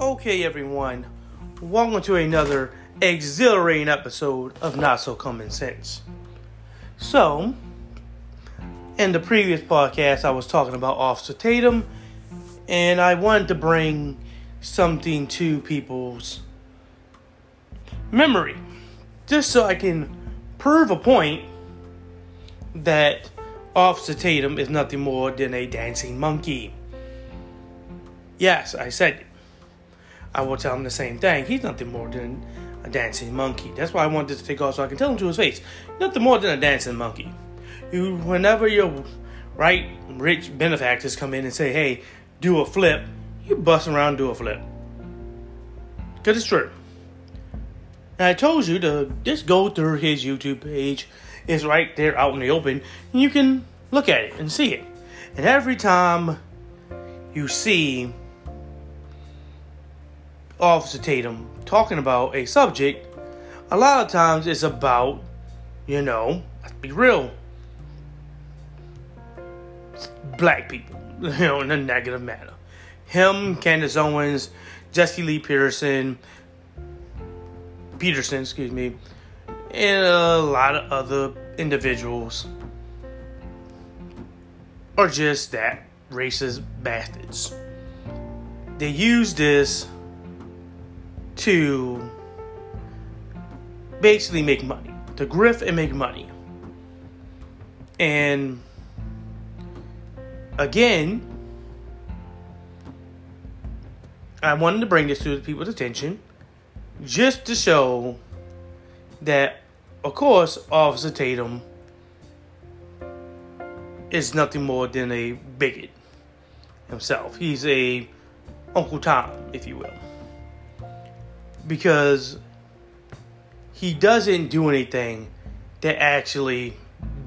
Okay, everyone, welcome to another exhilarating episode of Not So Common Sense. So, in the previous podcast, I was talking about Officer Tatum, and I wanted to bring something to people's memory, just so I can prove a point that Officer Tatum is nothing more than a dancing monkey. Yes, I said it. I will tell him the same thing. He's nothing more than a dancing monkey. That's why I wanted to take off so I can tell him to his face. Nothing more than a dancing monkey. You, whenever your right rich benefactors come in and say, "Hey, do a flip," you bust around, do a flip. Cause it's true. And I told you to just go through his YouTube page. It's right there out in the open, and you can look at it and see it. And every time you see Officer Tatum talking about a subject, a lot of times it's about, you know, let's be real, black people, you know, in a negative manner. Him, Candace Owens, Jesse Lee Peterson, Peterson, excuse me, and a lot of other individuals are just that racist bastards. They use this to basically make money, to grift and make money. And again, I wanted to bring this to the people's attention just to show that, of course, Officer Tatum is nothing more than a bigot himself. He's a Uncle Tom, if you will because he doesn't do anything that actually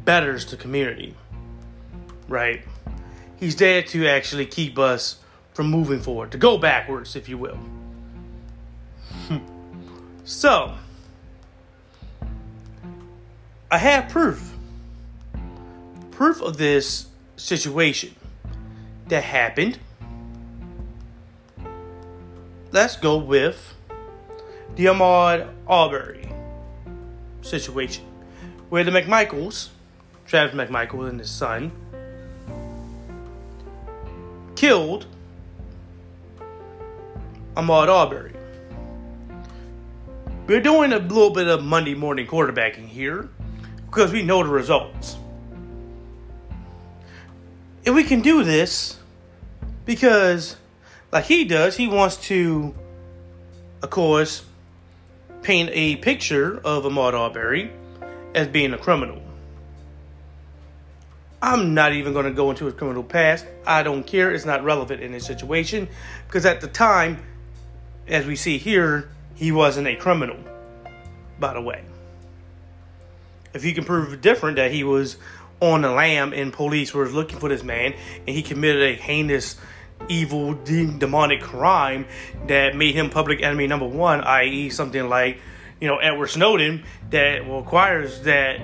betters the community, right? He's there to actually keep us from moving forward, to go backwards, if you will. so, I have proof. Proof of this situation that happened. Let's go with the Ahmaud Arbery situation, where the McMichaels, Travis McMichael and his son, killed Ahmaud Arbery. We're doing a little bit of Monday morning quarterbacking here because we know the results. And we can do this because, like he does, he wants to, of course, paint a picture of Ahmaud Arbery as being a criminal. I'm not even going to go into his criminal past. I don't care. It's not relevant in this situation because at the time, as we see here, he wasn't a criminal, by the way. If you can prove different that he was on the lam and police were looking for this man and he committed a heinous evil, demonic crime that made him public enemy number one, i.e., something like, you know, Edward Snowden, that requires that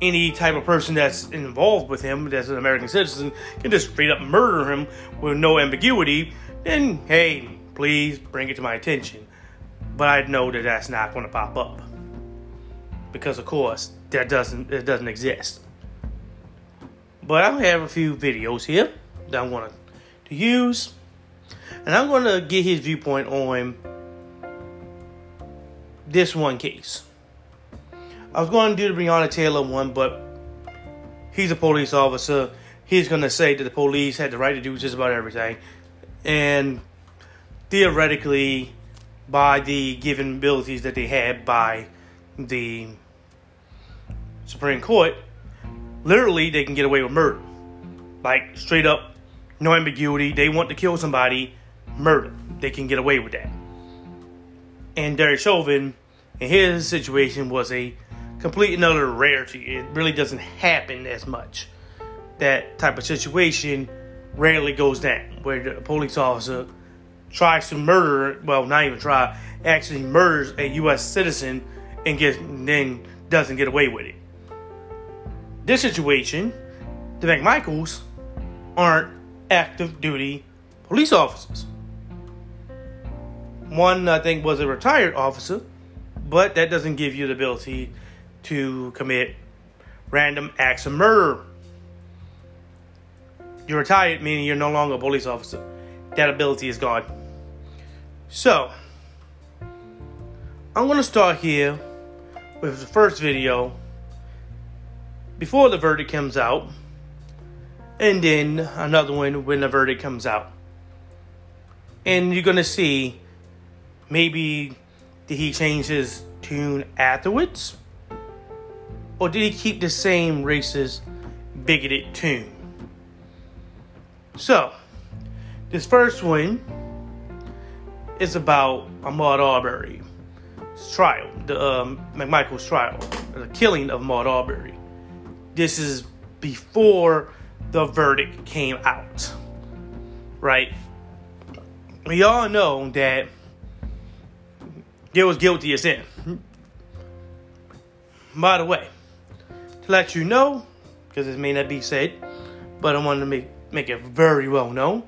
any type of person that's involved with him, that's an American citizen, can just straight up murder him with no ambiguity, then hey, please bring it to my attention. But I know that that's not going to pop up because, of course, that doesn't it doesn't exist. But I have a few videos here that I'm going to to use. And I'm going to get his viewpoint on this one case. I was going to do the Breonna Taylor one, but he's a police officer. He's going to say that the police had the right to do just about everything. And theoretically, by the given abilities that they had by the Supreme Court, literally they can get away with murder. Like, straight up no ambiguity. They want to kill somebody, murder. They can get away with that. And Derek Chauvin, in his situation, was a complete and utter rarity. It really doesn't happen as much. That type of situation rarely goes down, where the police officer tries to murder, well, not even try, actually murders a U.S. citizen and gets then doesn't get away with it. This situation, the McMichaels aren't active duty police officers. One, I think, was a retired officer, but that doesn't give you the ability to commit random acts of murder. You're retired, meaning you're no longer a police officer. That ability is gone. So, I'm going to start here with the first video before the verdict comes out, and then another one when the verdict comes out. And you're to see maybe did he change his tune afterwards? Or did he keep the same racist, bigoted tune? So, this first one is about Ahmaud Arbery's trial, the um, McMichael's trial, the killing of Ahmaud Arbery. This is before the verdict came out, right? We all know that he was guilty of sin. By the way, to let you know, because it may not be said, but I wanted to make make it very well known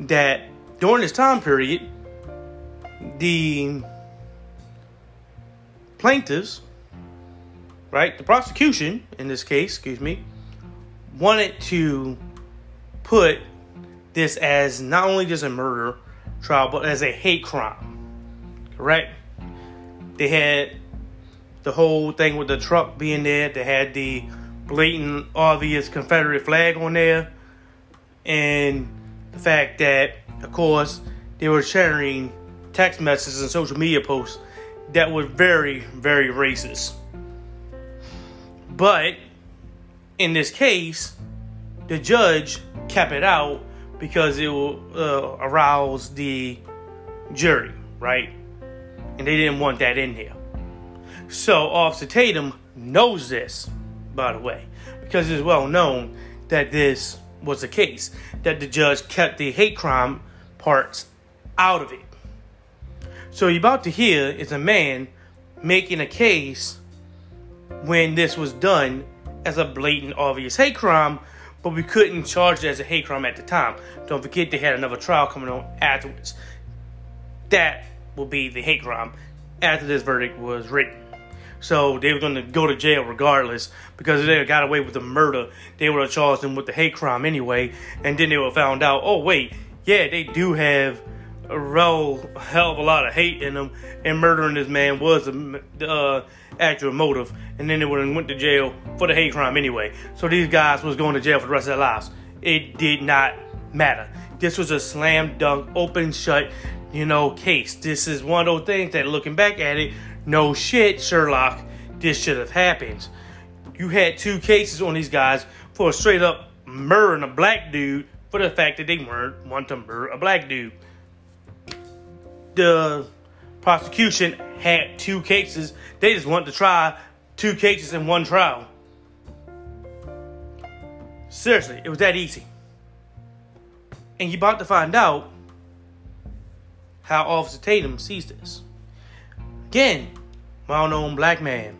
that during this time period, the plaintiffs, right, the prosecution in this case, excuse me, wanted to put this as not only just a murder trial, but as a hate crime. Correct? They had the whole thing with the truck being there. They had the blatant, obvious Confederate flag on there and the fact that, of course, they were sharing text messages and social media posts that were very, very racist. But in this case, the judge kept it out because it will uh, arouse the jury, right? And they didn't want that in there. So Officer Tatum knows this, by the way, because it's well known that this was the case that the judge kept the hate crime parts out of it. So you're about to hear is a man making a case when this was done as a blatant, obvious hate crime, but we couldn't charge it as a hate crime at the time. Don't forget they had another trial coming on afterwards. That will be the hate crime after this verdict was written. So they were going to go to jail regardless because they got away with the murder. They would have charged them with the hate crime anyway. And then they would have found out, oh, wait, yeah, they do have a real hell of a lot of hate in them. And murdering this man was the uh, actual motive. And then they would have went to jail for the hate crime anyway. So these guys was going to jail for the rest of their lives. It did not matter. This was a slam dunk, open shut, you know, case. This is one of those things that looking back at it, no shit, Sherlock, this should have happened. You had two cases on these guys for straight up murdering a black dude for the fact that they weren't want to murder a black dude. The prosecution had two cases. They just wanted to try two cases in one trial. Seriously, it was that easy. And you're about to find out how Officer Tatum sees this. Again, well known black man.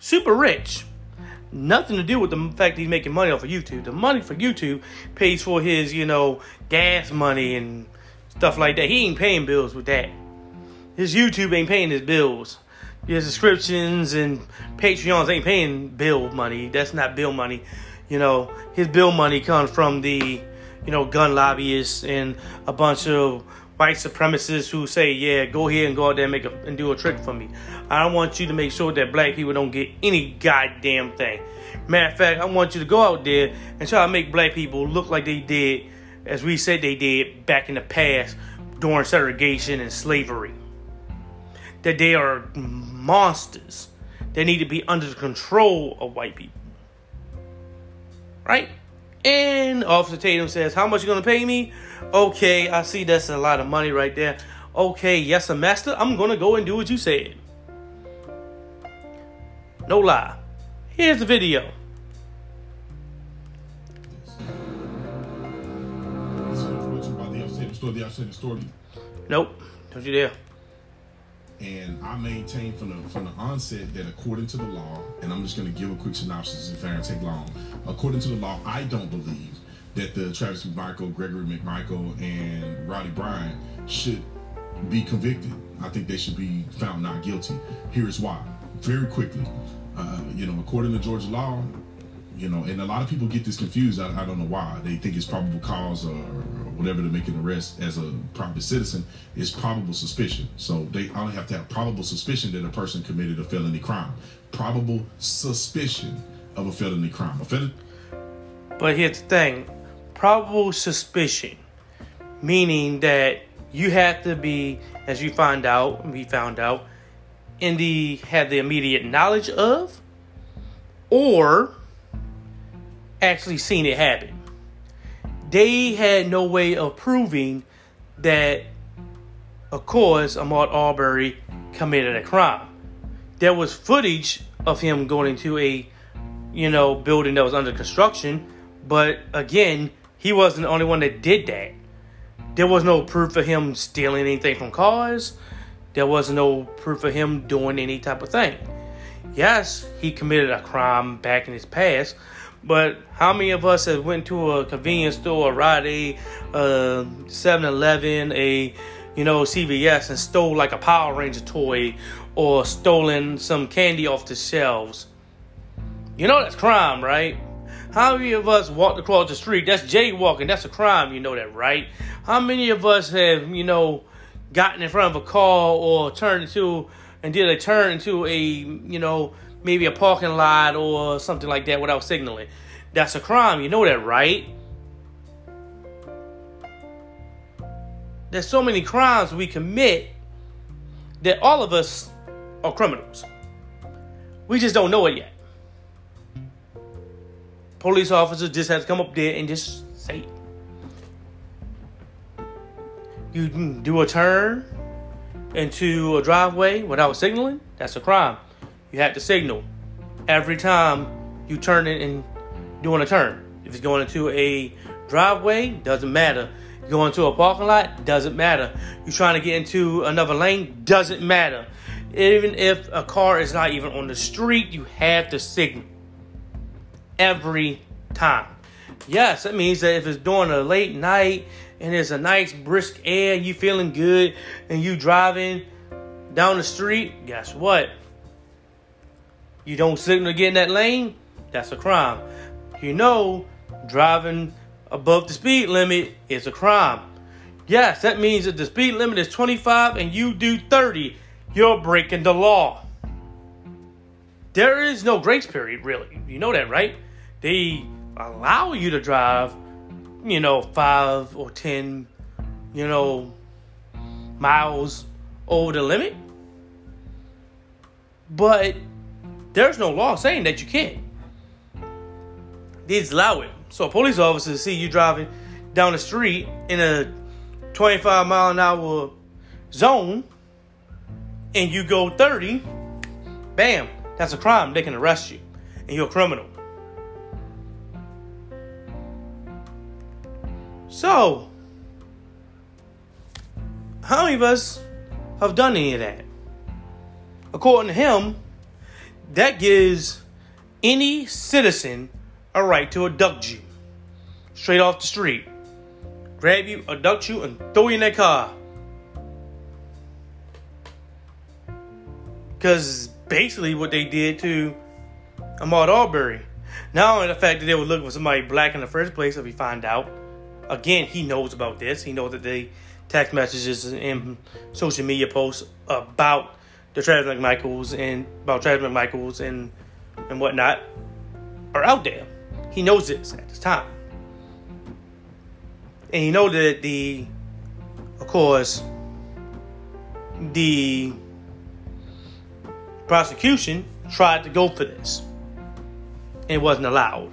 Super rich. Nothing to do with the fact he's making money off of YouTube. The money for YouTube pays for his, you know, gas money and stuff like that. He ain't paying bills with that. His YouTube ain't paying his bills. His subscriptions and Patreons ain't paying bill money. That's not bill money. You know, his bill money comes from the, you know, gun lobbyists and a bunch of white supremacists who say, "Yeah, go here and go out there and make a, and do a trick for me." I don't want you to make sure that black people don't get any goddamn thing. Matter of fact, I want you to go out there and try to make black people look like they did, as we said they did back in the past during segregation and slavery. That they are monsters. They need to be under the control of white people. Right? And Officer Tatum says, How much you gonna pay me? Okay, I see that's a lot of money right there. Okay, yes, a master. I'm gonna go and do what you said. No lie. Here's the video. Nope, don't you dare. And I maintain from the from the onset that according to the law, and I'm just going to give a quick synopsis if it don't take long. According to the law, I don't believe that the Travis McMichael, Gregory McMichael, and Roddy Bryant should be convicted. I think they should be found not guilty. Here's why. Very quickly, uh, you know, according to Georgia law, you know, and a lot of people get this confused. I, I don't know why. They think it's probable cause or whatever to make an arrest as a private citizen is probable suspicion. So they only have to have probable suspicion that a person committed a felony crime. Probable suspicion of a felony crime. A felony. But here's the thing probable suspicion, meaning that you have to be, as you find out, we found out, in the have the immediate knowledge of, or actually seen it happen. They had no way of proving that, of course, Ahmaud Arbery committed a crime. There was footage of him going into a, you know, building that was under construction, but again, he wasn't the only one that did that. There was no proof of him stealing anything from cars. There was no proof of him doing any type of thing. Yes, he committed a crime back in his past, but how many of us have went to a convenience store, a Rite Aid, a 7-Eleven, a you know CVS, and stole like a Power Ranger toy or stolen some candy off the shelves? You know that's crime, right? How many of us walked across the street? That's jaywalking. That's a crime. You know that, right? How many of us have, you know, gotten in front of a car or turned into and did a turn into a, you know, maybe a parking lot or something like that without signaling? That's a crime. You know that, right? There's so many crimes we commit that all of us are criminals. We just don't know it yet police officers just have to come up there and just say. You do a turn into a driveway without signaling, that's a crime. You have to signal every time you turn it and doing a turn. If it's going into a driveway, doesn't matter. You go into a parking lot, doesn't matter. You're trying to get into another lane, doesn't matter. Even if a car is not even on the street, you have to signal every time. Yes, that means that if it's during a late night and there's a nice brisk air, you feeling good, and you driving down the street, guess what? You don't signal to get in that lane, that's a crime. You know, driving above the speed limit is a crime. Yes, that means that the speed limit is 25 and you do 30, you're breaking the law. There is no grace period, really. You know that, right? they allow you to drive, you know, five or ten, you know, miles over the limit. But there's no law saying that you can't. They just allow it. So a police officer see you driving down the street in a 25 mile an hour zone and you go 30, bam, that's a crime. They can arrest you and you're a criminal. So, how many of us have done any of that? According to him, that gives any citizen a right to abduct you straight off the street, grab you, abduct you, and throw you in that car. Because basically, what they did to Ahmaud Arbery. Not only the fact that they were looking for somebody black in the first place, if we find out, again, he knows about this. He knows that the text messages and social media posts about the Travis McMichaels and about Travis McMichaels and and whatnot are out there. He knows this at this time. And he knows that the of course the prosecution tried to go for this. and It wasn't allowed.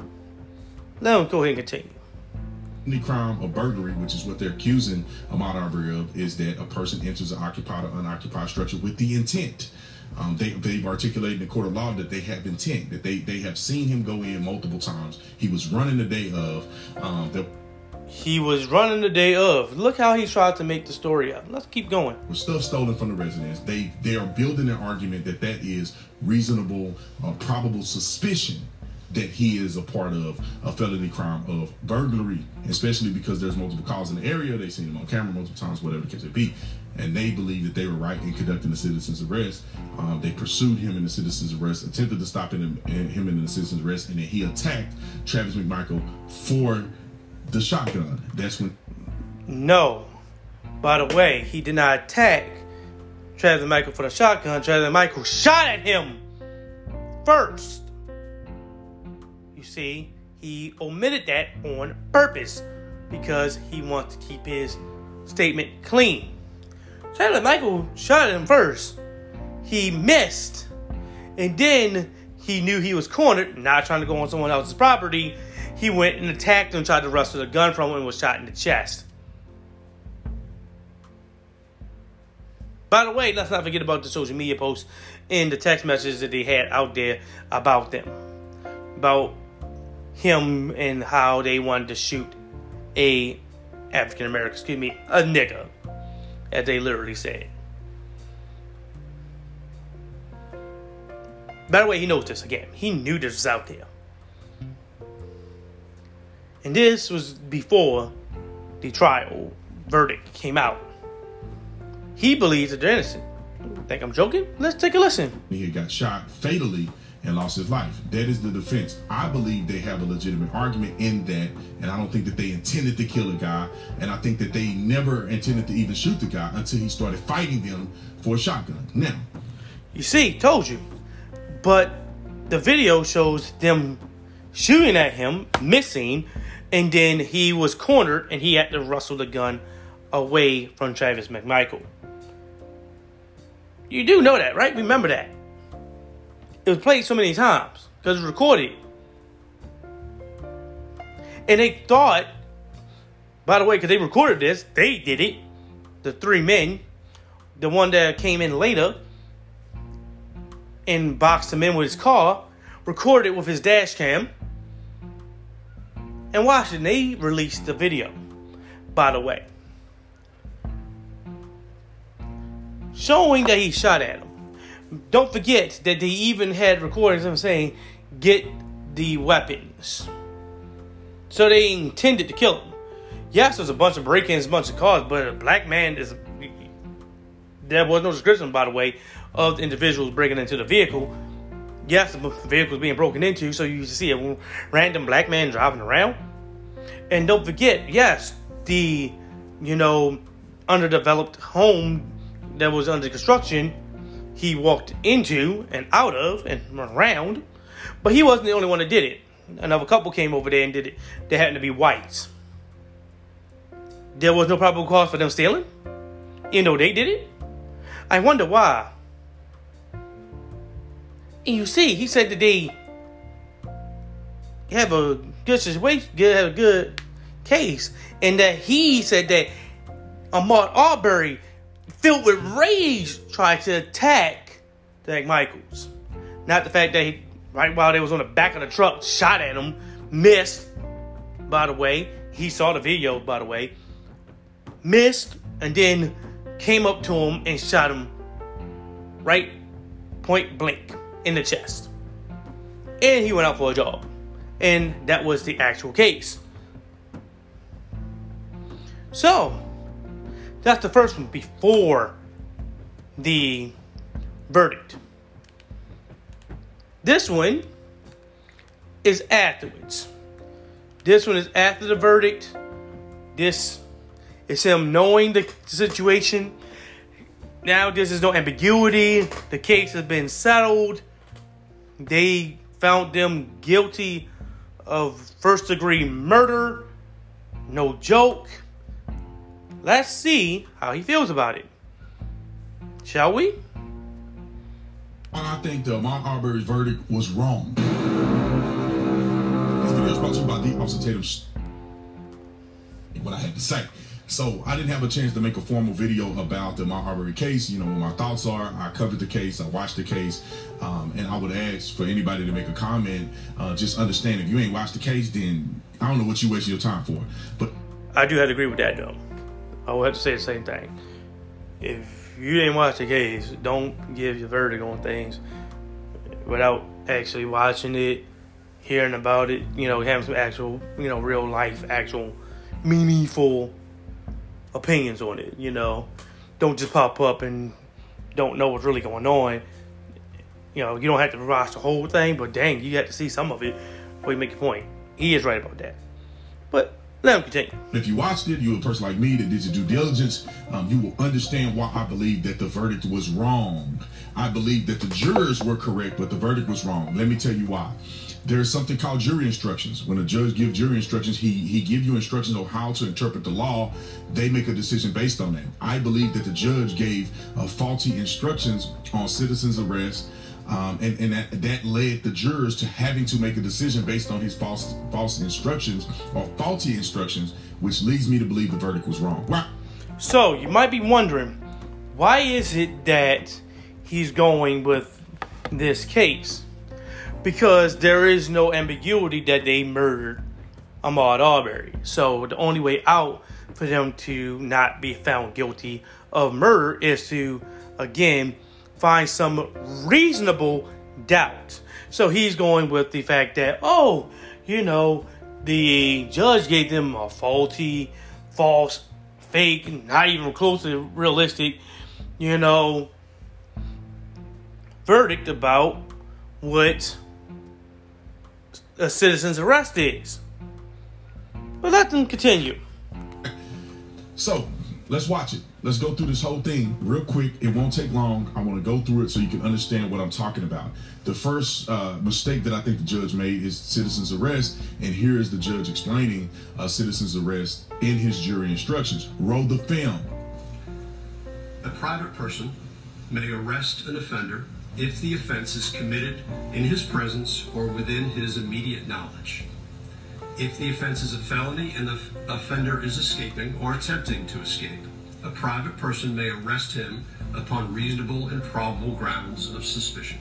Let him go ahead and continue only crime of burglary, which is what they're accusing Ahmaud Arbery of, is that a person enters an occupied or unoccupied structure with the intent. Um, they, they've articulated in the court of law that they have intent, that they, they have seen him go in multiple times. He was running the day of. Um, the, he was running the day of. Look how he tried to make the story up. Let's keep going. With stuff stolen from the residents, they they are building an argument that that is reasonable, uh, probable suspicion that he is a part of a felony crime of burglary, especially because there's multiple calls in the area. They've seen him on camera multiple times, whatever the case may be. And they believe that they were right in conducting the citizen's arrest. Um, they pursued him in the citizen's arrest, attempted to stop him, him in the citizen's arrest, and then he attacked Travis McMichael for the shotgun. That's when. No. By the way, he did not attack Travis McMichael for the shotgun. Travis McMichael shot at him first. You see, he omitted that on purpose because he wants to keep his statement clean. Travis Michael shot him first. He missed. And then he knew he was cornered, not trying to go on someone else's property. He went and attacked him, tried to wrestle the gun from him, and was shot in the chest. By the way, let's not forget about the social media posts and the text messages that they had out there about them. About him and how they wanted to shoot a African American, excuse me, a nigga, as they literally said. By the way, he knows this again. He knew this was out there. And this was before the trial verdict came out. He believes that they're innocent. Think I'm joking? Let's take a listen. He got shot fatally and lost his life. That is the defense. I believe they have a legitimate argument in that, and I don't think that they intended to kill a guy, and I think that they never intended to even shoot the guy until he started fighting them for a shotgun. Now, you see, told you. But the video shows them shooting at him, missing, and then he was cornered and he had to wrestle the gun away from Travis McMichael. You do know that, right? Remember that. It was played so many times because it was recorded. And they thought, by the way, because they recorded this, they did it. The three men, the one that came in later and boxed him in with his car, recorded it with his dash cam, and. And they released the video, by the way. showing that he shot at him. Don't forget that they even had recordings of saying, Get the weapons. So they intended to kill him. Yes, there's a bunch of break ins, a bunch of cars, but a black man is. There was no description, by the way, of the individuals breaking into the vehicle. Yes, the vehicle was being broken into, so you see a random black man driving around. And don't forget, yes, the, you know, underdeveloped home that was under construction he walked into and out of and around, but he wasn't the only one that did it. Another couple came over there and did it. They happened to be whites. There was no probable cause for them stealing, even though they did it. I wonder why. And you see, he said that they have a good situation, have a good case, and that he said that Ahmaud Arbery filled with rage, tried to attack Dag Michaels. Not the fact that he, right while they was on the back of the truck, shot at him, missed, by the way. He saw the video, by the way. Missed, and then came up to him and shot him right point blank in the chest. And he went out for a job. And that was the actual case. So, that's the first one before the verdict. This one is afterwards. This one is after the verdict. This is him knowing the situation. Now this is no ambiguity. The case has been settled. They found them guilty of first degree murder. No joke. Let's see how he feels about it. Shall we? I think the Ahmaud Arbery's verdict was wrong. This video is brought to you by the Officer Tatum's what I had to say. So I didn't have a chance to make a formal video about the Ahmaud Arbery case. You know what my thoughts are. I covered the case. I watched the case, um, and I would ask for anybody to make a comment. Uh, just understand if you ain't watched the case, then I don't know what you wasting your time for. But I do have to agree with that though. I would have to say the same thing. If you didn't watch the case, don't give your verdict on things without actually watching it hearing about it, you know, having some actual, you know, real life, actual, meaningful opinions on it. You know, don't just pop up and don't know what's really going on. You know, you don't have to watch the whole thing, but dang, you got to see some of it before you make your point. He is right about that. But let him continue. If you watched it, you're a person like me that did your due diligence. Um, you will understand why I believe that the verdict was wrong. I believe that the jurors were correct, but the verdict was wrong. Let me tell you why there's something called jury instructions. When a judge gives jury instructions, he he give you instructions on how to interpret the law. They make a decision based on that. I believe that the judge gave uh, faulty instructions on citizens arrest, um, and and that, that led the jurors to having to make a decision based on his false false instructions or faulty instructions, which leads me to believe the verdict was wrong. So you might be wondering, why is it that he's going with this case? because there is no ambiguity that they murdered Ahmaud Arbery. So the only way out for them to not be found guilty of murder is to, again, find some reasonable doubt. So he's going with the fact that, oh, you know, the judge gave them a faulty, false, fake, not even close to realistic, you know, verdict about what a citizen's arrest is. But let them continue. So let's watch it. Let's go through this whole thing real quick. It won't take long. I want to go through it so you can understand what I'm talking about. The first uh, mistake that I think the judge made is citizen's arrest, and here is the judge explaining a citizen's arrest in his jury instructions. Roll the film. A private person may arrest an offender if the offense is committed in his presence or within his immediate knowledge. If the offense is a felony and the offender is escaping or attempting to escape, a private person may arrest him upon reasonable and probable grounds of suspicion.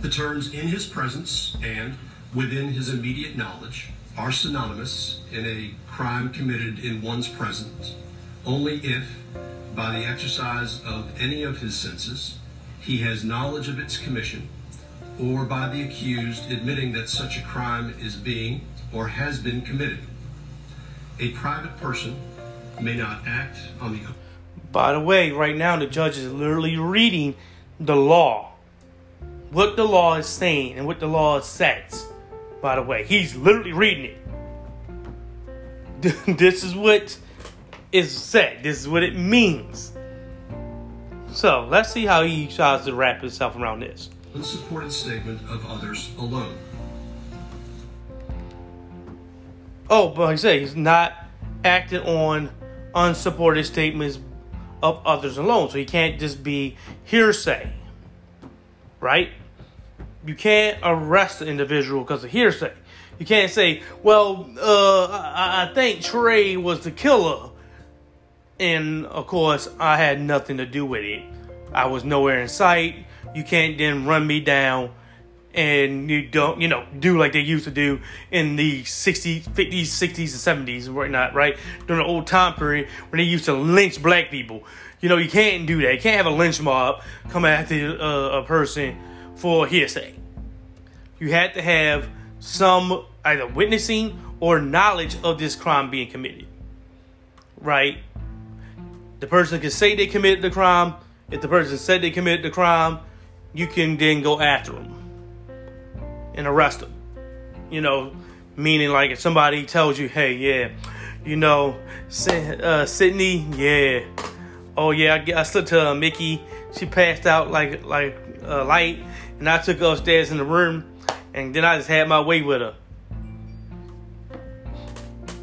The terms in his presence and within his immediate knowledge are synonymous in a crime committed in one's presence only if, by the exercise of any of his senses, he has knowledge of its commission, or by the accused admitting that such a crime is being or has been committed. A private person may not act on the. By the way, right now the judge is literally reading the law. What the law is saying and what the law says. By the way, he's literally reading it. this is what is said. This is what it means. So let's see how he tries to wrap himself around this. Unsupported statement of others alone. Oh, but like I say, he's not acting on unsupported statements of others alone. So he can't just be hearsay. Right? You can't arrest an individual because of hearsay. You can't say, well, uh, I, I think Trey was the killer and of course, I had nothing to do with it. I was nowhere in sight. You can't then run me down and you don't, you know, do like they used to do in the 60s, 50s, 60s, and 70s, right? whatnot, right during the old time period when they used to lynch black people. You know, you can't do that. You can't have a lynch mob come after uh, a person for hearsay. You had to have some either witnessing or knowledge of this crime being committed, right? The person can say they committed the crime. If the person said they committed the crime, you can then go after them and arrest them. You know, meaning like if somebody tells you, hey, yeah, you know, uh, Sydney, yeah, oh yeah, I, I stood to uh, Mickey. She passed out like like a uh, light, and I took her upstairs in the room, and then I just had my way with her.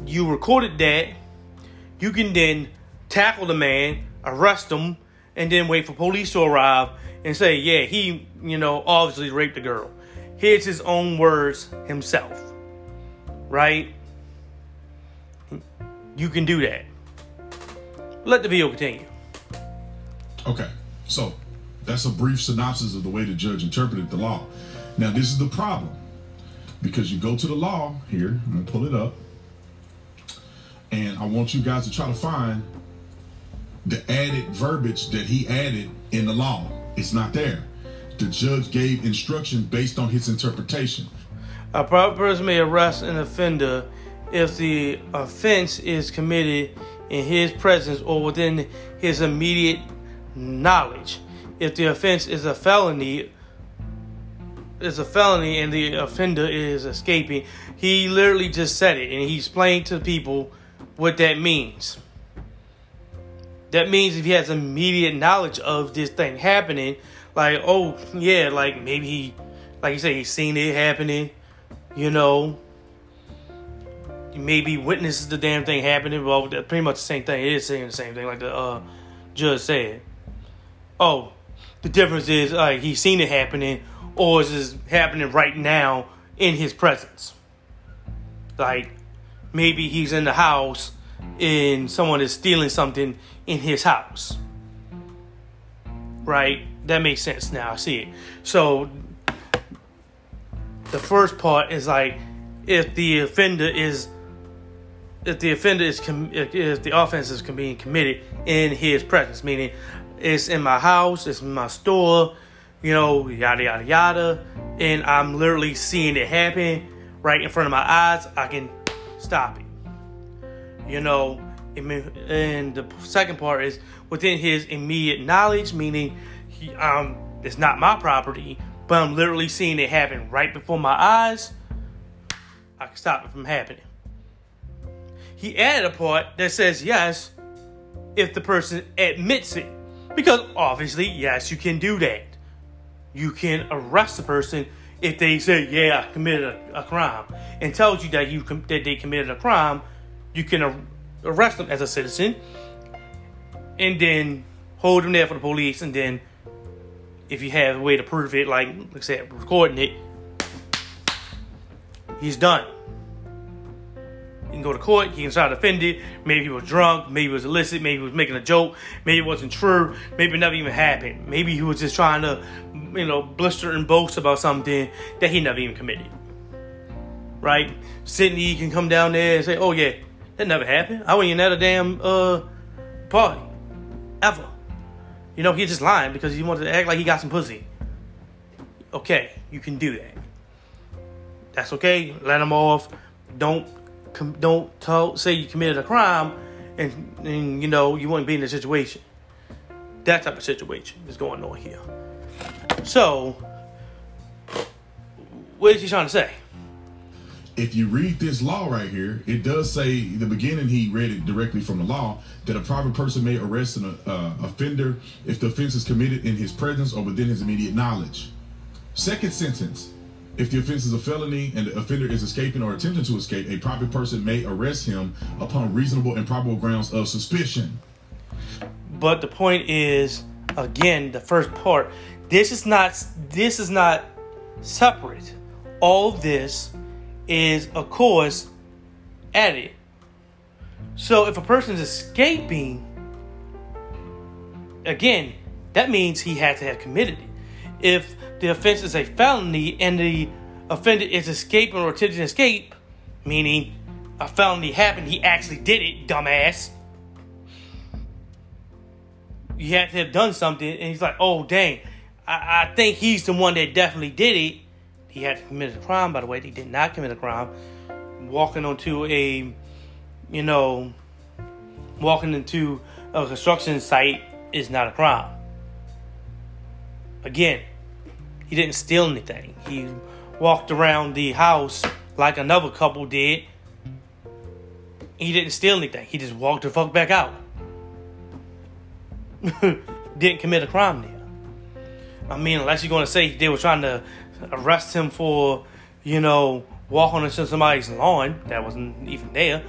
You recorded that. You can then tackle the man, arrest him, and then wait for police to arrive and say, yeah, he, you know, obviously raped the girl. Here's his own words himself. Right? You can do that. Let the video continue. Okay, so that's a brief synopsis of the way the judge interpreted the law. Now, this is the problem because you go to the law here, I'm gonna pull it up, and I want you guys to try to find the added verbiage that he added in the law. It's not there. The judge gave instruction based on his interpretation. A private person may arrest an offender if the offense is committed in his presence or within his immediate knowledge. If the offense is a felony, is a felony and the offender is escaping, he literally just said it and he explained to people what that means. That means if he has immediate knowledge of this thing happening, like, oh yeah, like maybe he like you say, he's seen it happening, you know, maybe witnesses the damn thing happening. Well, pretty much the same thing. It is saying the same thing, like the uh, judge said. Oh, the difference is like he's seen it happening, or is it happening right now in his presence? Like maybe he's in the house and someone is stealing something in his house. Right? That makes sense now. I see it. So the first part is like if the offender is if the offender is com- if the offense is being committed in his presence, meaning it's in my house, it's in my store, you know, yada yada yada, and I'm literally seeing it happen right in front of my eyes, I can stop it. You know, and the second part is within his immediate knowledge, meaning um, it's not my property, but I'm literally seeing it happen right before my eyes. I can stop it from happening he added a part that says yes if the person admits it. Because obviously, yes, you can do that. You can arrest a person if they say, "Yeah, I committed a, a crime," and tells you that you that they committed a crime. You can ar- arrest them as a citizen, and then hold them there for the police. And then, if you have a way to prove it, like like I said, recording it, he's done. He can go to court. He can try to defend it. Maybe he was drunk. Maybe it was illicit. Maybe he was making a joke. Maybe it wasn't true. Maybe it never even happened. Maybe he was just trying to, you know, blister and boast about something that he never even committed. Right? Sydney can come down there and say, "Oh yeah, that never happened. I wasn't even at a damn uh party, ever." You know, he's just lying because he wanted to act like he got some pussy. Okay, you can do that. That's okay. Let him off. Don't don't tell, say you committed a crime and, and you know you wouldn't be in the situation. That type of situation is going on here. So, what is he trying to say? If you read this law right here, it does say the beginning. He read it directly from the law that a private person may arrest an uh, offender if the offense is committed in his presence or within his immediate knowledge. Second sentence if the offense is a felony and the offender is escaping or attempting to escape, a private person may arrest him upon reasonable and probable grounds of suspicion. But the point is, again, the first part. This is not. This is not separate. All this is, of course, added. So if a person is escaping, again, that means he had to have committed it. If the offense is a felony and the offender is escaping or attempting to escape, meaning a felony happened, he actually did it, dumbass. You have to have done something, and he's like, oh, dang, I, I think he's the one that definitely did it. He had committed a crime, by the way. He did not commit a crime. Walking onto a, you know, walking into a construction site is not a crime. Again, he didn't steal anything. He walked around the house like another couple did. He didn't steal anything. He just walked the fuck back out. didn't commit a crime there. I mean, unless you're going to say they were trying to arrest him for, you know, walking into somebody's lawn that wasn't even there.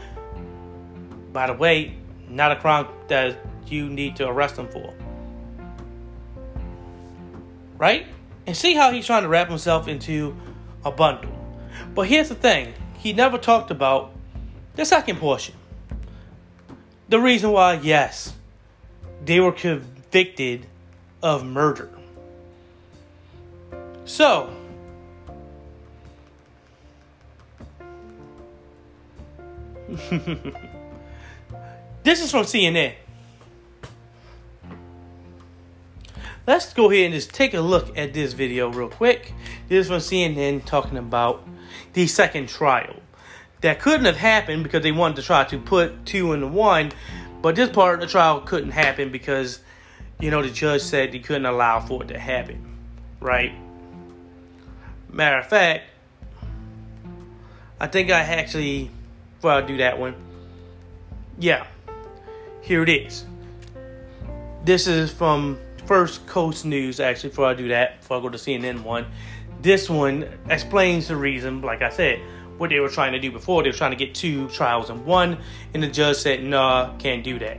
By the way, not a crime that you need to arrest him for. Right? and see how he's trying to wrap himself into a bundle. But here's the thing he never talked about the second portion. The reason why, yes, they were convicted of murder. So, this is from CNN. let's go ahead and just take a look at this video real quick. This is from CNN talking about the second trial. That couldn't have happened because they wanted to try to put two into one, but this part of the trial couldn't happen because, you know, the judge said he couldn't allow for it to happen, right? Matter of fact, I think I actually, before I do that one, yeah, here it is. This is from First Coast News, actually, before I do that, before I go to CNN one. This one explains the reason, like I said, what they were trying to do before. They were trying to get two trials in one, and the judge said, nah, can't do that.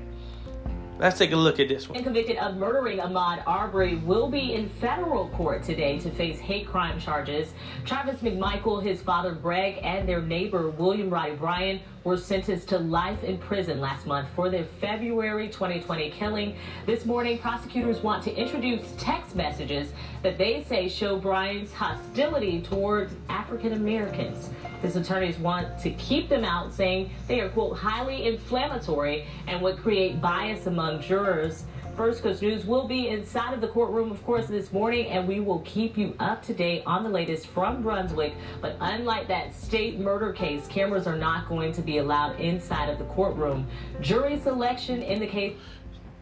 Let's take a look at this one. And convicted of murdering Ahmaud Arbery will be in federal court today to face hate crime charges. Travis McMichael, his father Greg, and their neighbor William Roddie Bryan were sentenced to life in prison last month for their February 2020 killing. This morning, prosecutors want to introduce text messages that they say show Bryan's hostility towards African Americans. His attorneys want to keep them out, saying they are, quote, highly inflammatory and would create bias among jurors. First Coast News will be inside of the courtroom, of course, this morning, and we will keep you up to date on the latest from Brunswick. But unlike that state murder case, cameras are not going to be allowed inside of the courtroom. Jury selection in the case.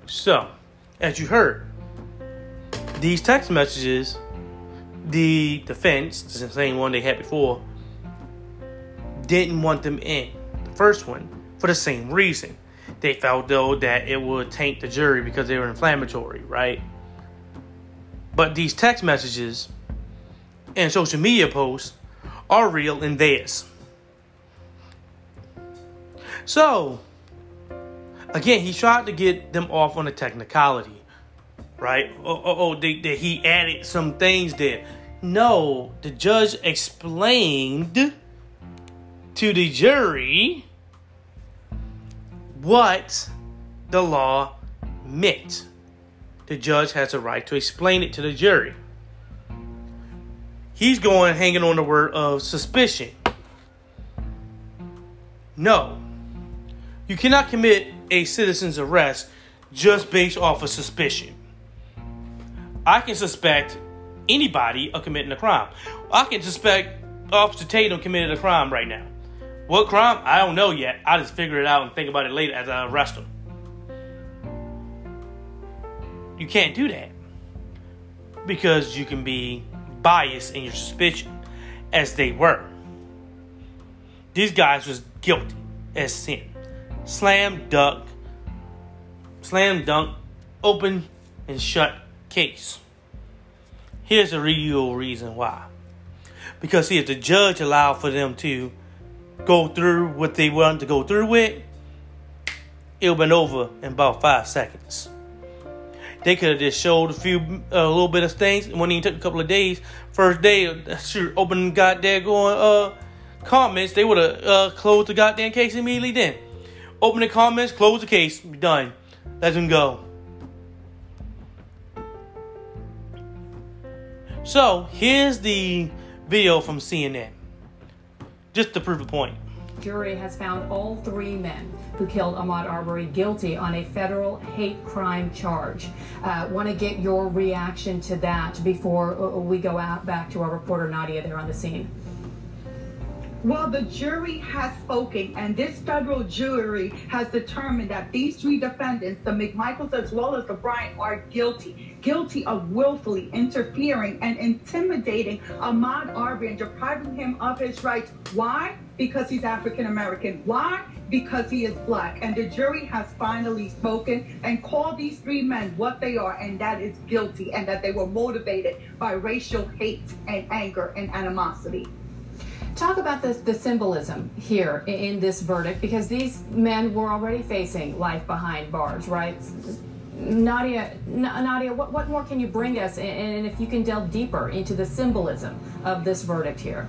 So, as you heard, these text messages, the defense, the same one they had before, didn't want them in. The first one, for the same reason they felt though that it would taint the jury because they were inflammatory, right? But these text messages and social media posts are real and theirs. So, again, he tried to get them off on a technicality, right? Oh, oh, oh they, they, he added some things there. No, the judge explained to the jury what the law meant. The judge has a right to explain it to the jury. He's going hanging on the word of suspicion. No. You cannot commit a citizen's arrest just based off of suspicion. I can suspect anybody of committing a crime. I can suspect Officer Tatum committed a crime right now. What crime? I don't know yet. I'll just figure it out and think about it later as I arrest him. You can't do that. Because you can be biased in your suspicion, as they were. These guys was guilty as sin. Slam dunk, slam dunk, open and shut case. Here's the real reason why. Because see, if the judge allowed for them to go through what they wanted to go through with, it would have been over in about five seconds. They could have just showed a few, a little bit of things. When it took a couple of days, first day, sure, open goddamn going uh comments, they would have uh, closed the goddamn case immediately. Then open the comments, close the case, be done. Let them go. So here's the video from CNN just to prove a point. Jury has found all three men who killed Ahmaud Arbery guilty on a federal hate crime charge. Uh, Want to get your reaction to that before uh, we go out back to our reporter Nadia there on the scene. Well, the jury has spoken, and this federal jury has determined that these three defendants, the McMichaels as well as the Bryan, are guilty. Guilty of willfully interfering and intimidating Ahmaud Arbery and depriving him of his rights. Why? Because he's African American. Why? Because he is black. And the jury has finally spoken and called these three men what they are, and that is guilty, and that they were motivated by racial hate and anger and animosity. Talk about the, the symbolism here in this verdict because these men were already facing life behind bars, right? Nadia, Nadia, what, what more can you bring us, and if you can delve deeper into the symbolism of this verdict here?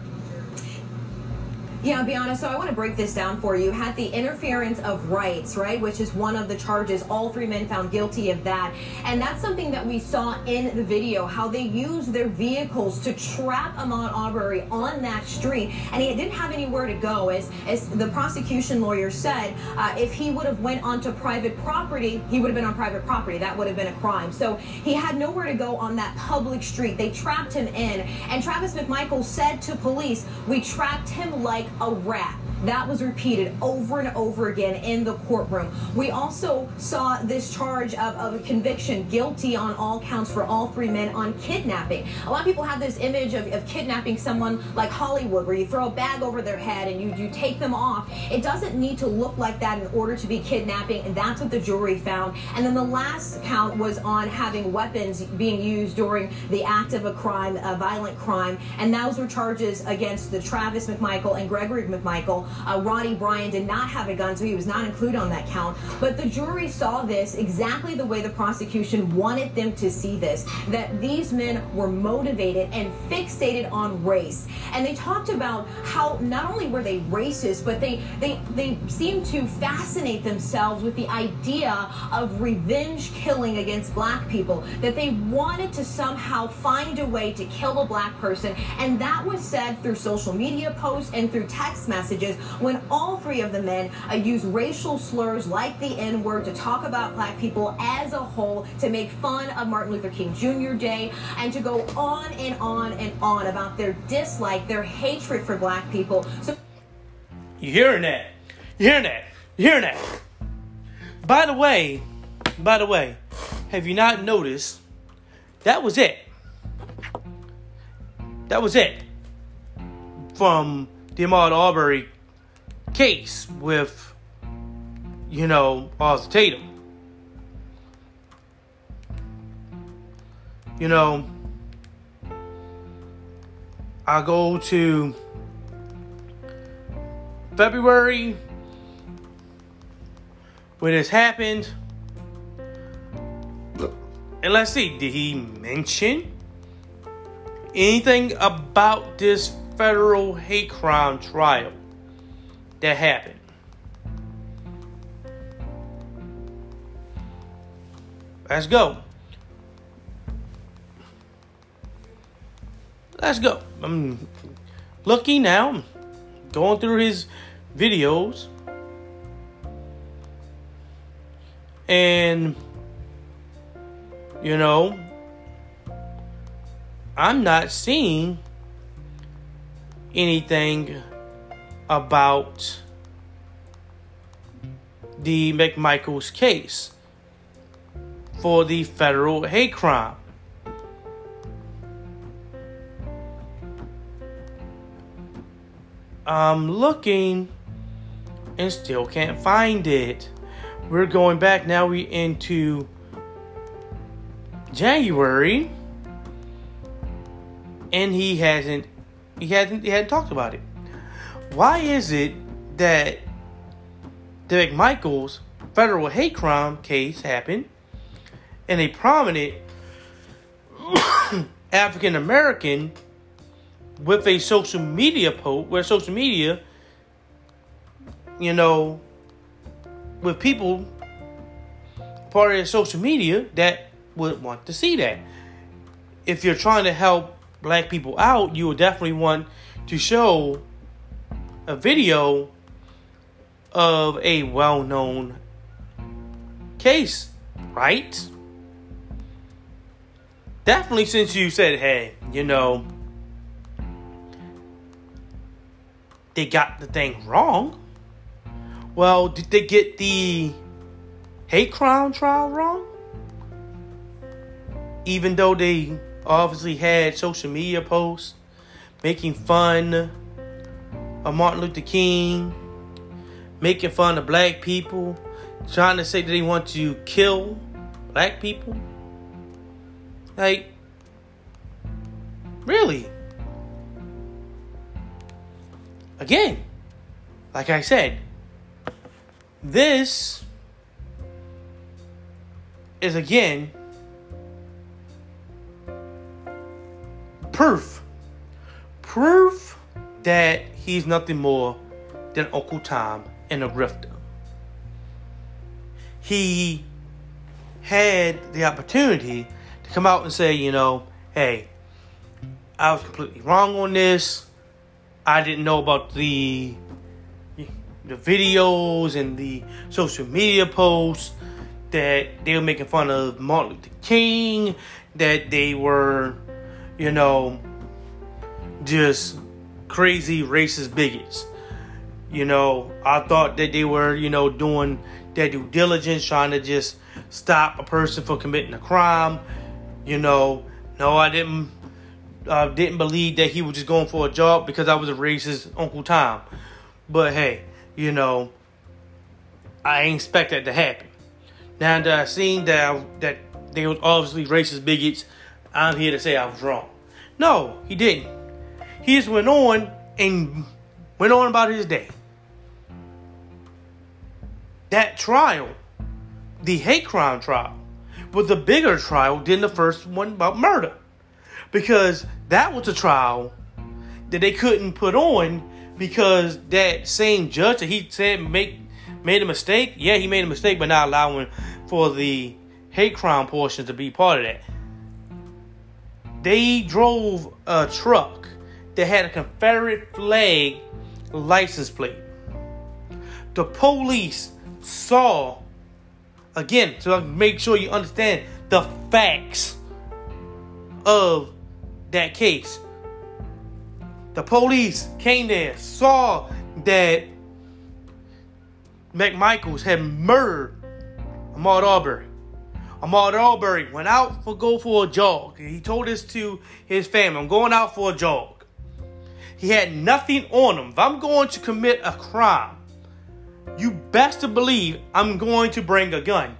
Yeah, honest. So I want to break this down for you. Had the interference of rights, right, which is one of the charges. All three men found guilty of that, and that's something that we saw in the video. How they used their vehicles to trap Ahmaud Arbery on that street, and he didn't have anywhere to go. As as the prosecution lawyer said, uh, if he would have went onto private property, he would have been on private property. That would have been a crime. So he had nowhere to go on that public street. They trapped him in, and Travis McMichael said to police, "We trapped him like." A rat. That was repeated over and over again in the courtroom. We also saw this charge of, of a conviction guilty on all counts for all three men on kidnapping. A lot of people have this image of, of kidnapping someone like Hollywood where you throw a bag over their head and you, you take them off. It doesn't need to look like that in order to be kidnapping, and that's what the jury found. And then the last count was on having weapons being used during the act of a crime, a violent crime, and those were charges against the Travis McMichael and Gregory McMichael. Uh, Ronnie Bryan did not have a gun, so he was not included on that count. But the jury saw this exactly the way the prosecution wanted them to see this that these men were motivated and fixated on race. And they talked about how not only were they racist, but they, they, they seemed to fascinate themselves with the idea of revenge killing against black people, that they wanted to somehow find a way to kill a black person. And that was said through social media posts and through text messages when all three of the men uh, use racial slurs like the N word to talk about black people as a whole, to make fun of Martin Luther King Jr. Day, and to go on and on and on about their dislike, their hatred for black people. So, you hearing that? You hearing that? You hearing that? By the way, by the way, have you not noticed? That was it. That was it. From the Ahmaud Arbery case with, you know, Officer Tatum. You know, I go to February when this happened. And let's see, did he mention anything about this federal hate crime trial? That happened. Let's go. Let's go. I'm looking now, going through his videos, and you know, I'm not seeing anything about the McMichaels case for the federal hate crime. I'm looking and still can't find it. We're going back now we into January and he hasn't he hasn't he hadn't talked about it why is it that the McMichaels federal hate crime case happened and a prominent African American with a social media post where social media, you know, with people part of social media that would want to see that. If you're trying to help black people out, you would definitely want to show a video of a well known case, right? Definitely, since you said, hey, you know, they got the thing wrong. Well, did they get the hate crime trial wrong? Even though they obviously had social media posts making fun of Martin Luther King, making fun of black people, trying to say that they want to kill black people. Like, really? Again, like I said, this is again proof. Proof that he's nothing more than Uncle Tom and a grifter. He had the opportunity to come out and say, you know, hey, I was completely wrong on this. I didn't know about the the videos and the social media posts that they were making fun of Martin Luther King, that they were, you know, just crazy racist bigots. You know, I thought that they were, you know, doing their due diligence, trying to just stop a person from committing a crime. You know, no, I didn't. uh, didn't believe that he was just going for a job because I was a racist Uncle Tom. But hey, you know, I ain't expect that to happen. Now that I seen that I, that they was obviously racist bigots, I'm here to say I was wrong. No, he didn't. He just went on and went on about his day. That trial, the hate crime trial, was a bigger trial than the first one about murder. Because that was a trial that they couldn't put on because that same judge that he said make made a mistake. Yeah, he made a mistake but not allowing for the hate crime portion to be part of that. They drove a truck that had a Confederate flag license plate. The police saw again to make sure you understand the facts of that case. The police came there, saw that McMichaels had murdered Ahmaud Arbery. Ahmaud Arbery went out for go for a jog. He told this to his family, I'm going out for a jog. He had nothing on him. If I'm going to commit a crime, you best to believe I'm going to bring a gun.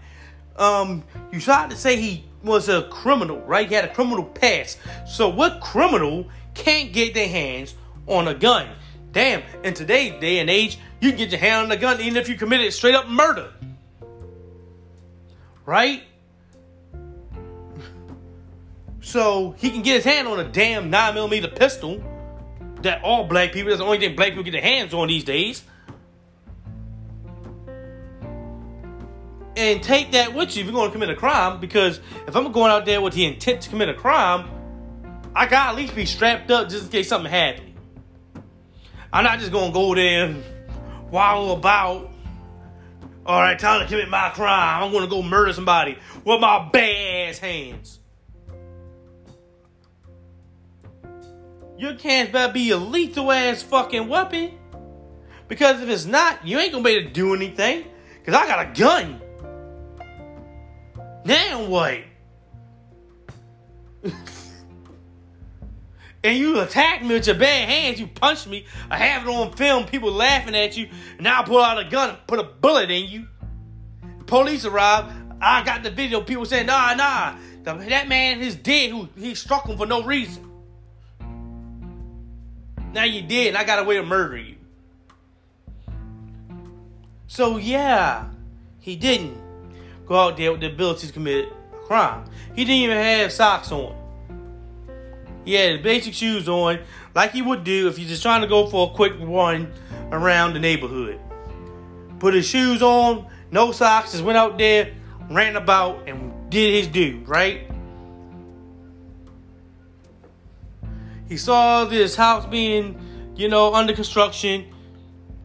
Um, you tried to say he was a criminal, right? He had a criminal past. So what criminal can't get their hands on a gun? Damn, in today's day and age, you can get your hand on a gun even if you committed straight up murder. Right? So he can get his hand on a damn 9mm pistol that all black people, that's the only thing black people get their hands on these days. And take that with you if you're going to commit a crime, because if I'm going out there with the intent to commit a crime, I gotta at least be strapped up just in case something happens. I'm not just gonna go there and wallow about. All right, time to commit my crime. I'm gonna go murder somebody with my bad ass hands. Your cans better be a lethal ass fucking weapon. Because if it's not, you ain't gonna be able to do anything. Because I got a gun. Now what? and you attack me with your bad hands, you punch me, I have it on film, people laughing at you, and now I pull out a gun and put a bullet in you. Police arrive, I got the video, people saying, nah, nah, that man is dead, who he struck him for no reason. Now you did, and I got a way to murder you. So yeah, he didn't go out there with the ability to commit a crime. He didn't even have socks on. He had basic shoes on, like he would do if he's just trying to go for a quick run around the neighborhood. Put his shoes on, no socks, just went out there, ran about, and did his due, right? He saw this house being, you know, under construction.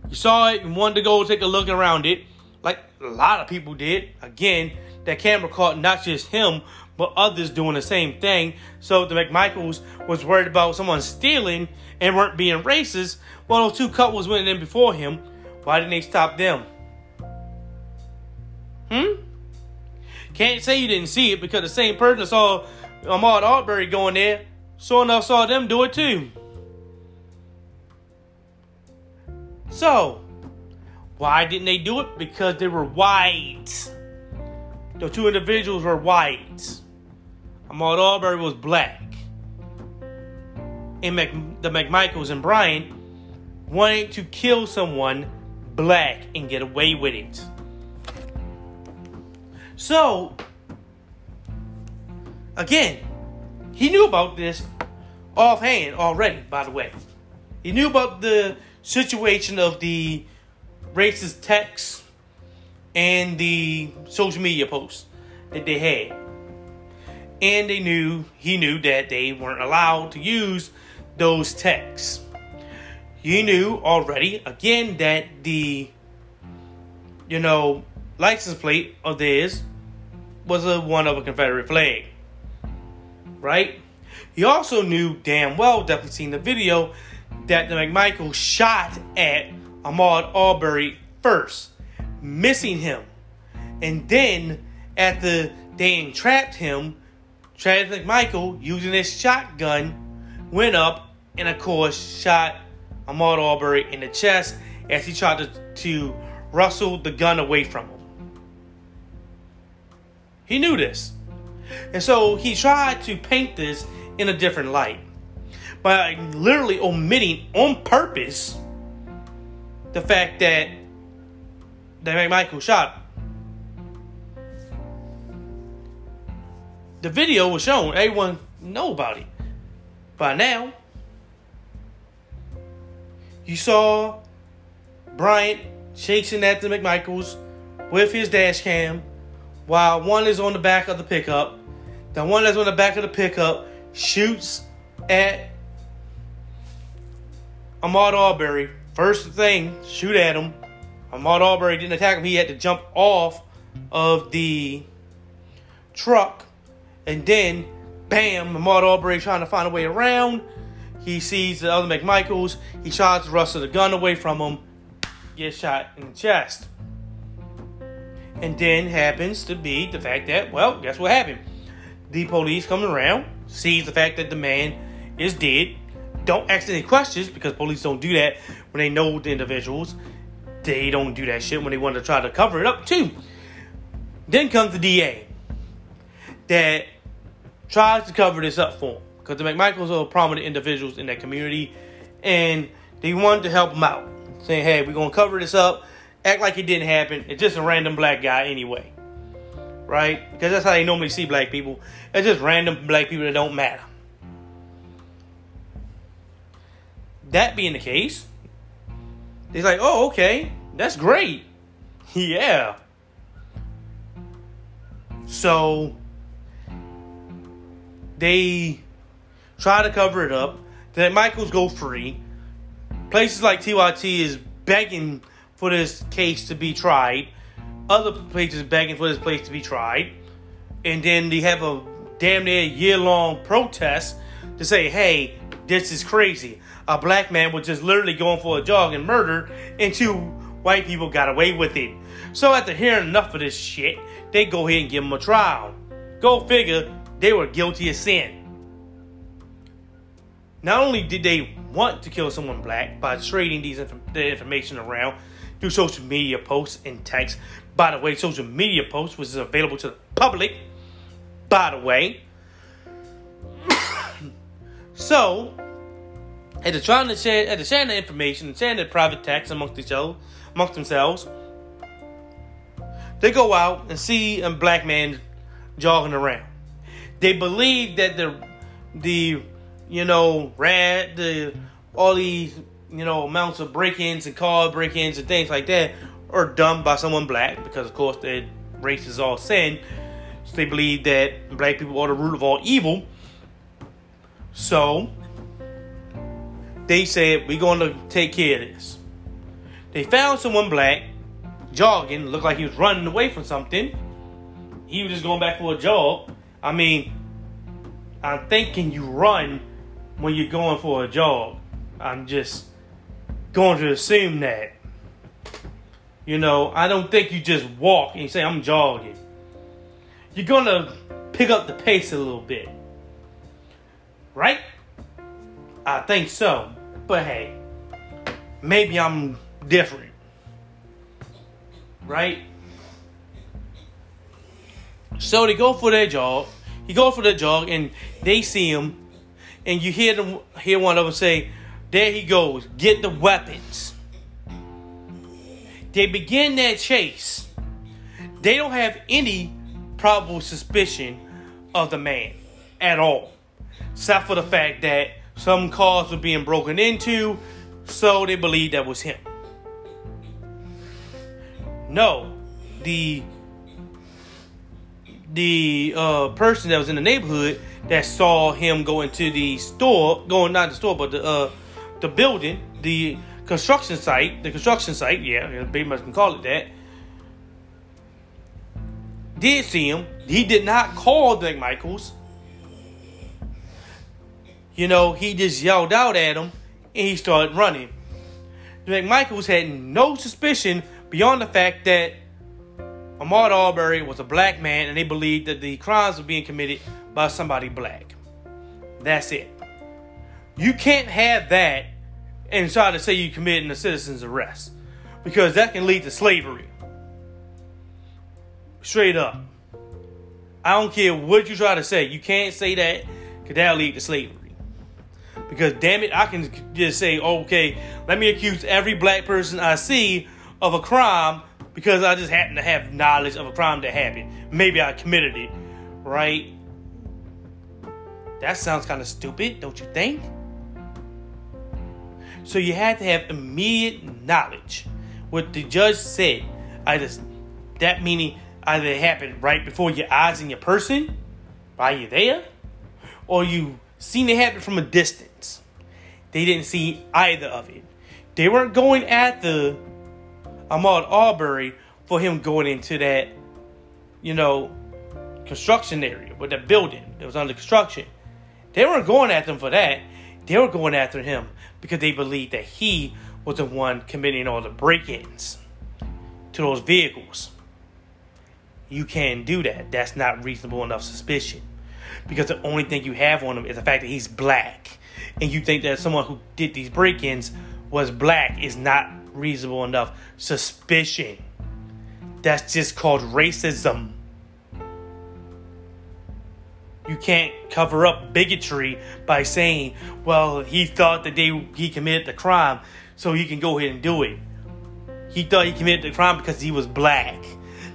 He saw it and wanted to go take a look around it, like a lot of people did. Again, that camera caught not just him, but others doing the same thing. So the McMichaels was worried about someone stealing and weren't being racist. Well, those two couples went in before him. Why didn't they stop them? Hmm? Can't say you didn't see it because the same person saw Ahmaud Arbery going there, so enough saw them do it too. So, why didn't they do it? Because they were white. The two individuals were white. Ahmaud Arbery was black. And Mac, the McMichaels and Bryan wanted to kill someone black and get away with it. So, again, he knew about this offhand already, by the way. He knew about the situation of the racist texts and the social media posts that they had. And they knew, he knew that they weren't allowed to use those texts. He knew already, again, that the, you know, license plate of theirs was a one of a Confederate flag. Right? He also knew damn well, definitely seen the video, that the McMichael shot at Ahmaud Arbery first, missing him. And then, after they entrapped him, Travis McMichael, using his shotgun, went up and, of course, shot Ahmaud Arbery in the chest as he tried to, to wrestle the gun away from him. He knew this. And so he tried to paint this in a different light by literally omitting on purpose the fact that that Michael shot. The video was shown. Everyone know about it. By now, you saw Bryant chasing after McMichaels with his dash cam while one is on the back of the pickup. The one that's on the back of the pickup shoots at Ahmaud Arbery. First thing, shoot at him. Ahmaud Arbery didn't attack him. He had to jump off of the truck. And then, bam, Ahmaud Arbery trying to find a way around. He sees the other McMichaels. He tries Russell the gun away from him. Gets shot in the chest. And then happens to be the fact that, well, guess what happened? The police come around, sees the fact that the man is dead. Don't ask any questions because police don't do that when they know the individuals. They don't do that shit when they want to try to cover it up too. Then comes the DA that tries to cover this up for him because the McMichaels are prominent individuals in that community and they wanted to help them out, saying, "Hey, we're gonna cover this up, act like it didn't happen. It's just a random black guy anyway." Right? Because that's how they normally see black people. It's just random black people that don't matter. That being the case, he's like, oh, okay, that's great. yeah. So they try to cover it up. Then Michaels go free. Places like TYT is begging for this case to be tried other places begging for this place to be tried. And then they have a damn near year long protest to say, hey, this is crazy. A black man was just literally going for a jog and murdered, and two white people got away with it. So after hearing enough of this shit, they go ahead and give him a trial. Go figure, they were guilty of sin. Not only did they want to kill someone black by trading these inf- the information around through social media posts and texts, by the way, social media posts, which is available to the public, by the way. so, at the trying to share, the sharing the information, sharing the private text amongst other, amongst themselves, they go out and see a black man jogging around. They believe that the, the, you know, rat, the, all these, you know, amounts of break-ins and car break-ins and things like that or done by someone black, because of course their race is all sin. So they believe that black people are the root of all evil. So they said, We're going to take care of this. They found someone black jogging, looked like he was running away from something. He was just going back for a jog. I mean, I'm thinking you run when you're going for a jog. I'm just going to assume that. You know, I don't think you just walk and say, I'm jogging. You're gonna pick up the pace a little bit. Right? I think so. But hey, maybe I'm different. Right? So they go for their jog. He go for the jog and they see him and you hear them hear one of them say, There he goes, get the weapons. They begin that chase. They don't have any probable suspicion of the man at all, except for the fact that some cars were being broken into, So they believed that was him. No, the the uh, person that was in the neighborhood that saw him go into the store, going not the store, but the uh, the building, the construction site, the construction site, yeah, pretty much can call it that. Did see him. He did not call Dick Michaels. You know, he just yelled out at him and he started running. Dick Michaels had no suspicion beyond the fact that Ahmaud Arbery was a black man and they believed that the crimes were being committed by somebody black. That's it. You can't have that and try to say you're committing a citizen's arrest because that can lead to slavery. Straight up. I don't care what you try to say. You can't say that because that'll lead to slavery. Because damn it, I can just say, okay, let me accuse every black person I see of a crime because I just happen to have knowledge of a crime that happened. Maybe I committed it, right? That sounds kind of stupid, don't you think? So you had to have immediate knowledge. What the judge said, either that meaning either it happened right before your eyes and your person, while you're there, or you seen it happen from a distance. They didn't see either of it. They weren't going at the Ahmaud Arbery for him going into that, you know, construction area with that building that was under construction. They weren't going at them for that. They were going after him because they believed that he was the one committing all the break-ins to those vehicles. You can't do that. That's not reasonable enough suspicion. Because the only thing you have on him is the fact that he's black. And you think that someone who did these break-ins was black is not reasonable enough suspicion. That's just called racism. You can't cover up bigotry by saying, well, he thought that they he committed the crime, so he can go ahead and do it. He thought he committed the crime because he was black.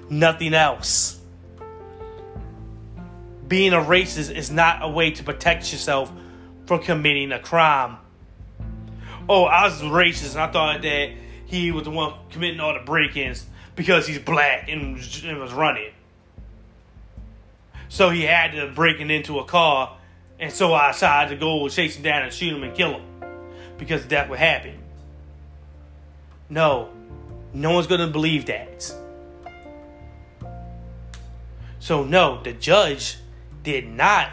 Nothing else. Being a racist is not a way to protect yourself from committing a crime. Oh, I was racist and I thought that he was the one committing all the break-ins because he's black and was running. So he had to break into a car, and so I decided to go chase him down and shoot him and kill him because that would happen. No, no one's gonna believe that. So no, the judge did not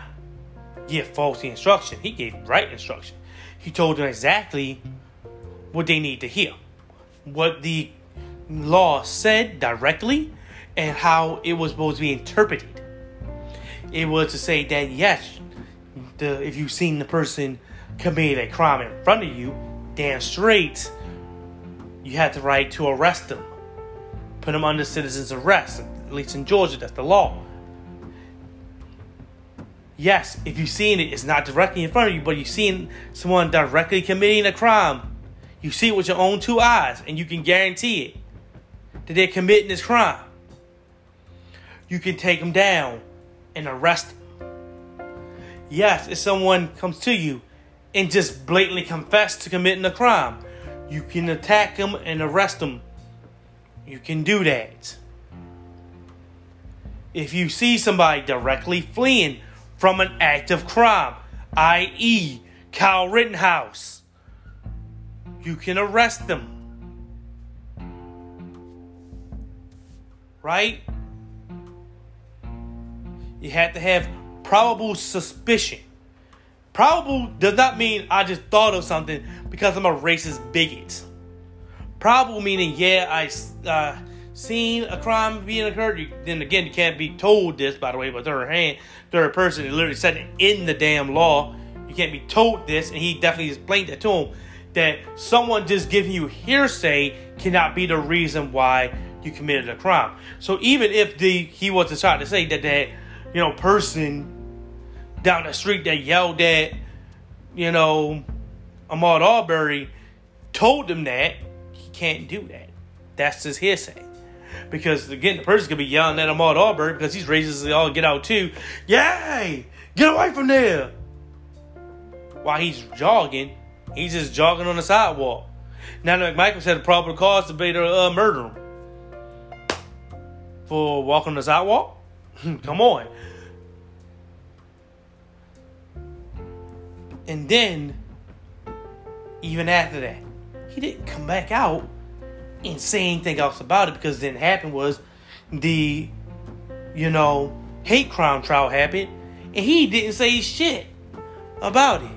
give faulty instruction. He gave right instruction. He told them exactly what they need to hear what the law said directly and how it was supposed to be interpreted. It was to say that yes, the if you've seen the person commit a crime in front of you, damn straight, you have the right to arrest them, put them under citizen's arrest. At least in Georgia, that's the law. Yes, if you've seen it, it's not directly in front of you, but you've seen someone directly committing a crime you see it with your own two eyes, and you can guarantee it that they're committing this crime. You can take them down and arrest. Yes, if someone comes to you and just blatantly confess to committing a crime, you can attack them and arrest them. You can do that. If you see somebody directly fleeing from an act of crime, i.e., Kyle Rittenhouse, you can arrest them. Right? You have to have probable suspicion. Probable does not mean I just thought of something because I'm a racist bigot. Probable meaning, yeah, I uh, seen a crime being occurred. then again, you can't be told this, by the way, by third hand, third person. It literally said it in the damn law. You can't be told this, and he definitely explained that to him that someone just giving you hearsay cannot be the reason why you committed a crime. So even if the he was to try to say that that you know person down the street that yelled at you know Ahmaud Arbery told him that he can't do that. That's just hearsay. Because again, the person could be yelling at Ahmaud Arbery because he's racist all get out too. Yay! Get away from there! While he's jogging He's just jogging on the sidewalk. Now McMichael said the probable cause to be to uh, murder him for walking the sidewalk. Come on. And then, even after that, he didn't come back out and say anything else about it because then happened was the, you know, hate crime trial happened and he didn't say shit about it.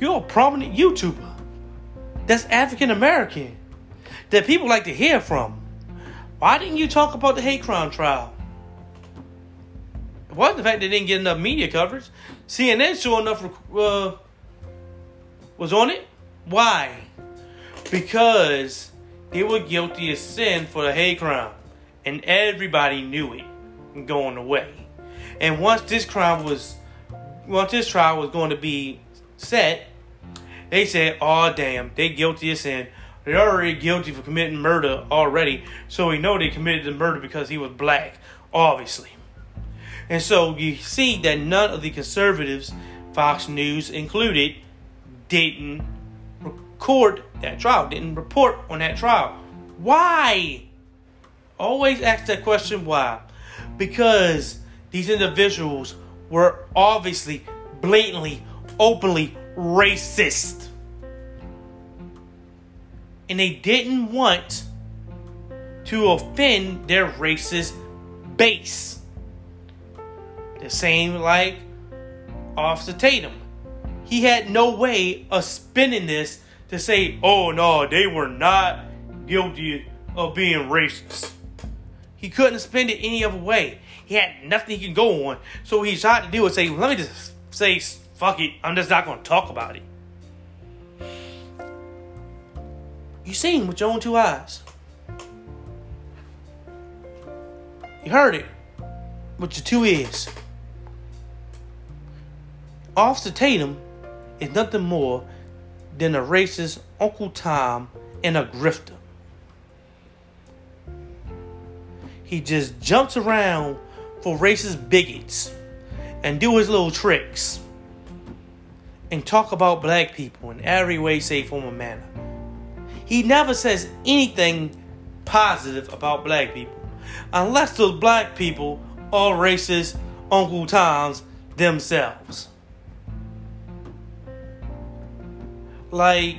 You're a prominent YouTuber that's African American that people like to hear from. Why didn't you talk about the hate crime trial? Wasn't the fact they didn't get enough media coverage. CNN, sure enough, uh, was on it. Why? Because they were guilty of sin for the hate crime, and everybody knew it going away. And once this crime was, once this trial was going to be set, they said, "Oh damn, they guilty of sin. They're already guilty for committing murder already, so we know they committed the murder because he was black, obviously." And so you see that none of the conservatives, Fox News included, didn't record that trial, didn't report on that trial. Why? Always ask that question why. Because these individuals were obviously, blatantly, openly racist. And they didn't want to offend their racist base. The same like Officer Tatum. He had no way of spinning this to say, oh no, they were not guilty of being racist. He couldn't spin it any other way. He had nothing he could go on. So he tried to do is say, let me just say, fuck it, I'm just not going to talk about it. You seen with your own two eyes. You heard it with your two ears. Officer Tatum is nothing more than a racist Uncle Tom and a grifter. He just jumps around for racist bigots and do his little tricks and talk about black people in every way, shape, form, or manner. He never says anything positive about black people unless those black people are racist Uncle Toms themselves. Like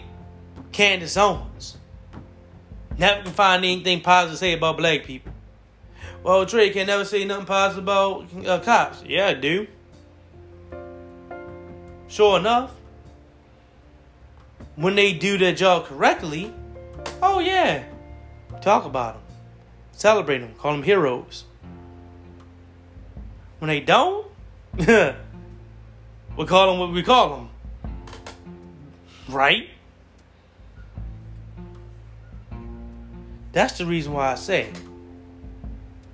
Candace Owens. Never can find anything positive to say about black people. Well, Trae can never say nothing positive about uh, cops. Yeah, I do. Sure enough, when they do their job correctly, oh yeah, talk about them, celebrate them, call them heroes. When they don't, we call them what we call them. Right? That's the reason why I say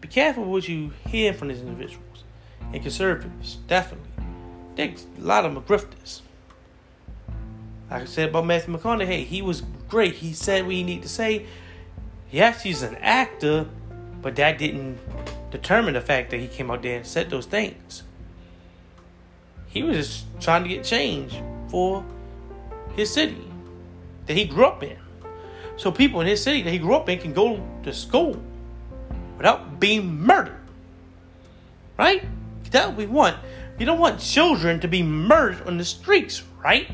be careful what you hear from these individuals and conservatives. Definitely. There's a lot of them are grifters. Like I said about Matthew McConaughey, he was great. He said what he needed to say. Yes, he's an actor, but that didn't determine the fact that he came out there and said those things. He was just trying to get change for his city that he grew up in. So people in his city that he grew up in can go to school without being murdered. Right? What we want. You don't want children to be murdered on the streets, right?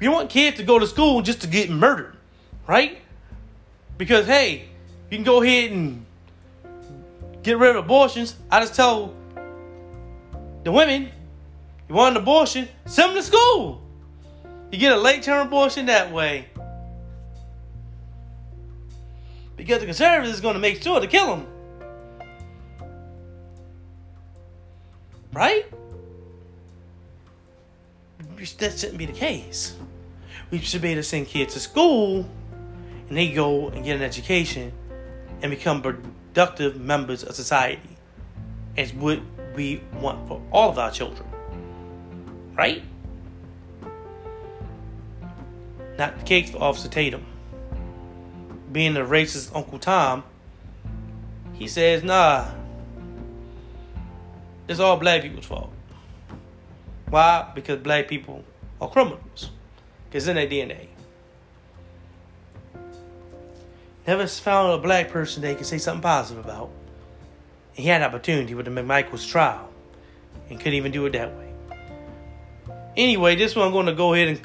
You don't want kids to go to school just to get murdered, right? Because hey, you can go ahead and get rid of abortions. I just tell the women, you want an abortion, send them to school. You get a late term abortion that way. Because the conservatives is going to make sure to kill them. Right? That shouldn't be the case. We should be able to send kids to school and they go and get an education and become productive members of society. As what we want for all of our children. Right? Not the case for Officer Tatum. Being the racist Uncle Tom, he says, nah, it's all black people's fault. Why? Because black people are criminals. Because in their DNA. never found a black person they could say something positive about. And he had an opportunity with the McMichaels trial and couldn't even do it that way. Anyway, this one I'm going to go ahead and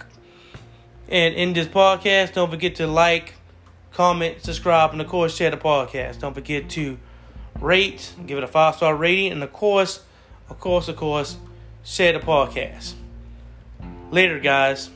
and in this podcast. Don't forget to like, comment, subscribe, and of course share the podcast. Don't forget to rate, give it a five star rating, and of course, of course, of course, share the podcast. Later, guys.